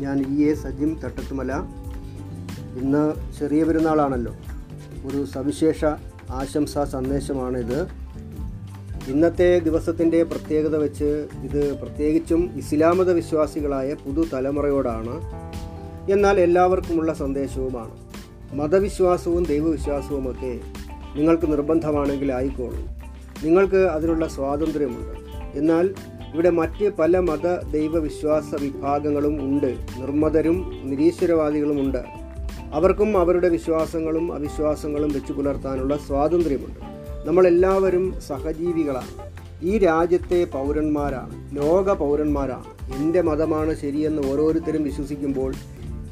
ഞാൻ E A സജിം Thattathumala. ഇന്ന് ചെറിയ പെരുന്നാളാണല്ലോ. ഒരു സവിശേഷ ആശംസാ സന്ദേശമാണിത്. ഇന്നത്തെ ദിവസത്തിന്റെ പ്രത്യേകത വെച്ച് ഇത് പ്രത്യേകിച്ചും ഇസ്ലാമത വിശ്വാസികളായ പുതുതലമുറയോടാണ്. എന്നാൽ എല്ലാവർക്കുമുള്ള സന്ദേശവുമാണ്. മതവിശ്വാസവും ദൈവവിശ്വാസവുമൊക്കെ നിങ്ങൾക്ക് നിർബന്ധമാണെങ്കിൽ ആയിക്കോളൂ. നിങ്ങൾക്ക് അതിനുള്ള സ്വാതന്ത്ര്യമുണ്ട്. എന്നാൽ ഇവിടെ മറ്റ് പല മത ദൈവവിശ്വാസ വിഭാഗങ്ങളും ഉണ്ട്. നിർമ്മതരും നിരീശ്വരവാദികളുമുണ്ട് അവർക്കും അവരുടെ വിശ്വാസങ്ങളും അവിശ്വാസങ്ങളും വെച്ചു പുലർത്താനുള്ള സ്വാതന്ത്ര്യമുണ്ട്. നമ്മളെല്ലാവരും സഹജീവികളാണ്. ഈ രാജ്യത്തെ പൗരന്മാരാണ് ലോക പൗരന്മാരാണ്. എന്റെ മതമാണ് ശരിയെന്ന് ഓരോരുത്തരും വിശ്വസിക്കുമ്പോൾ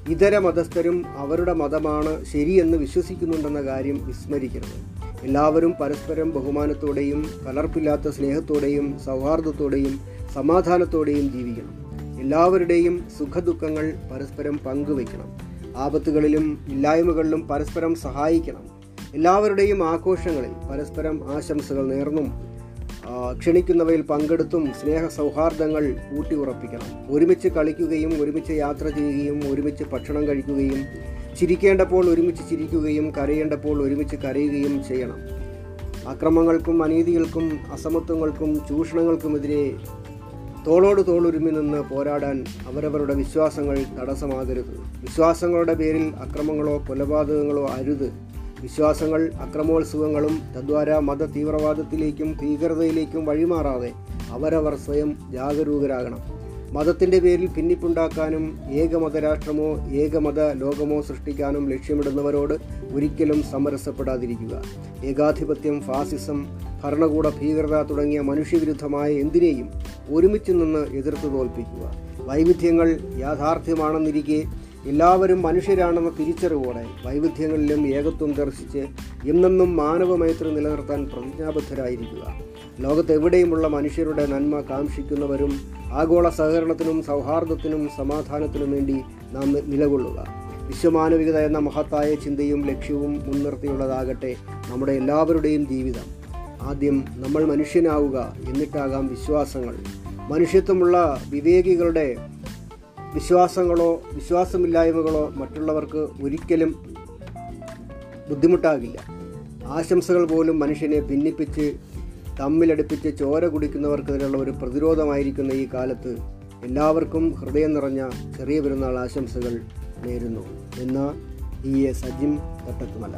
ഇതര മതസ്ഥരും അവരുടെ മതമാണ് ശരിയെന്ന് വിശ്വസിക്കുന്നുണ്ടെന്ന കാര്യം വിസ്മരിക്കരുത്. എല്ലാവരും പരസ്പരം ബഹുമാനത്തോടെയും കലർപ്പില്ലാത്ത സ്നേഹത്തോടെയും സൗഹാർദ്ദത്തോടെയും സമാധാനത്തോടെയും ജീവിക്കണം. എല്ലാവരുടെയും സുഖദുഃഖങ്ങൾ പരസ്പരം പങ്കുവയ്ക്കണം. ആപത്തുകളിലും ഇല്ലായ്മകളിലും പരസ്പരം സഹായിക്കണം. എല്ലാവരുടെയും ആഘോഷങ്ങളിൽ പരസ്പരം ആശംസകൾ നേർന്നും ക്ഷണിക്കുന്നവയിൽ പങ്കെടുത്തും സ്നേഹ സൗഹാർദ്ദങ്ങൾ ഊട്ടി ഉറപ്പിക്കണം ഒരുമിച്ച് കളിക്കുകയും ഒരുമിച്ച് യാത്ര ചെയ്യുകയും ഒരുമിച്ച് ഭക്ഷണം കഴിക്കുകയും ചിരിക്കേണ്ടപ്പോൾ ഒരുമിച്ച് ചിരിക്കുകയും കരയേണ്ടപ്പോൾ ഒരുമിച്ച് കരയുകയും ചെയ്യണം. അക്രമങ്ങൾക്കും അനീതികൾക്കും അസമത്വങ്ങൾക്കും ചൂഷണങ്ങൾക്കുമെതിരെ തോളോട് തോളൊരുമി നിന്ന് പോരാടാൻ അവരവരുടെ വിശ്വാസങ്ങൾ തടസ്സമാകരുത്. വിശ്വാസങ്ങളുടെ പേരിൽ അക്രമങ്ങളോ കൊലപാതകങ്ങളോ അരുത്. വിശ്വാസങ്ങൾ അക്രമോത്സവങ്ങളും തദ്വാര മത തീവ്രവാദത്തിലേക്കും ഭീകരതയിലേക്കും വഴിമാറാതെ അവരവർ സ്വയം ജാഗരൂകരാകണം. മതത്തിന്റെ പേരിൽ ഭിന്നിപ്പുണ്ടാക്കാനും ഏകമതരാഷ്ട്രമോ ഏകമത ലോകമോ സൃഷ്ടിക്കാനും ലക്ഷ്യമിടുന്നവരോട് ഒരിക്കലും സമരസപ്പെടാതിരിക്കുക. ഏകാധിപത്യം ഫാസിസം ഭരണകൂട ഭീകരത തുടങ്ങിയ മനുഷ്യവിരുദ്ധമായ എന്തിനേയും ഒരുമിച്ച് നിന്ന് എതിർത്ത് തോൽപ്പിക്കുക. വൈവിധ്യങ്ങൾ യാഥാർത്ഥ്യമാണെന്നിരിക്കെ എല്ലാവരും മനുഷ്യരാണെന്ന തിരിച്ചറിവോടെ വൈവിധ്യങ്ങളിലും ഏകത്വം ദർശിച്ച് എന്നെന്നും മാനവമൈത്രി നിലനിർത്താൻ പ്രതിജ്ഞാബദ്ധരായിരിക്കുക. ലോകത്തെവിടെയുമുള്ള മനുഷ്യരുടെ നന്മ കാംക്ഷിക്കുന്നവരും ആഗോള സഹകരണത്തിനും സൗഹാർദ്ദത്തിനും സമാധാനത്തിനും വേണ്ടി നാം നിലകൊള്ളുക. വിശ്വമാനവികത എന്ന മഹത്തായ ചിന്തയും ലക്ഷ്യവും മുൻനിർത്തിയുള്ളതാകട്ടെ നമ്മുടെ എല്ലാവരുടെയും ജീവിതം. ആദ്യം നമ്മൾ മനുഷ്യനാവുക എന്നിട്ടാകാം വിശ്വാസങ്ങൾ. മനുഷ്യത്വമുള്ള വിവേകികളുടെ വിശ്വാസങ്ങളോ വിശ്വാസമില്ലായ്മകളോ മറ്റുള്ളവർക്ക് ഒരിക്കലും ബുദ്ധിമുട്ടാകില്ല. ആശംസകൾ പോലും മനുഷ്യനെ ഭിന്നിപ്പിച്ച് തമ്മിലടുപ്പിച്ച് ചോര കുടിക്കുന്നവർക്കെതിരെയുള്ള ഒരു പ്രതിരോധമായിരിക്കുന്ന ഈ കാലത്ത് എല്ലാവർക്കും ഹൃദയം നിറഞ്ഞ ചെറിയ പെരുന്നാൾ ആശംസകൾ നേരുന്നു. എന്ന ഈ എ സജിം തട്ടത്തുമല.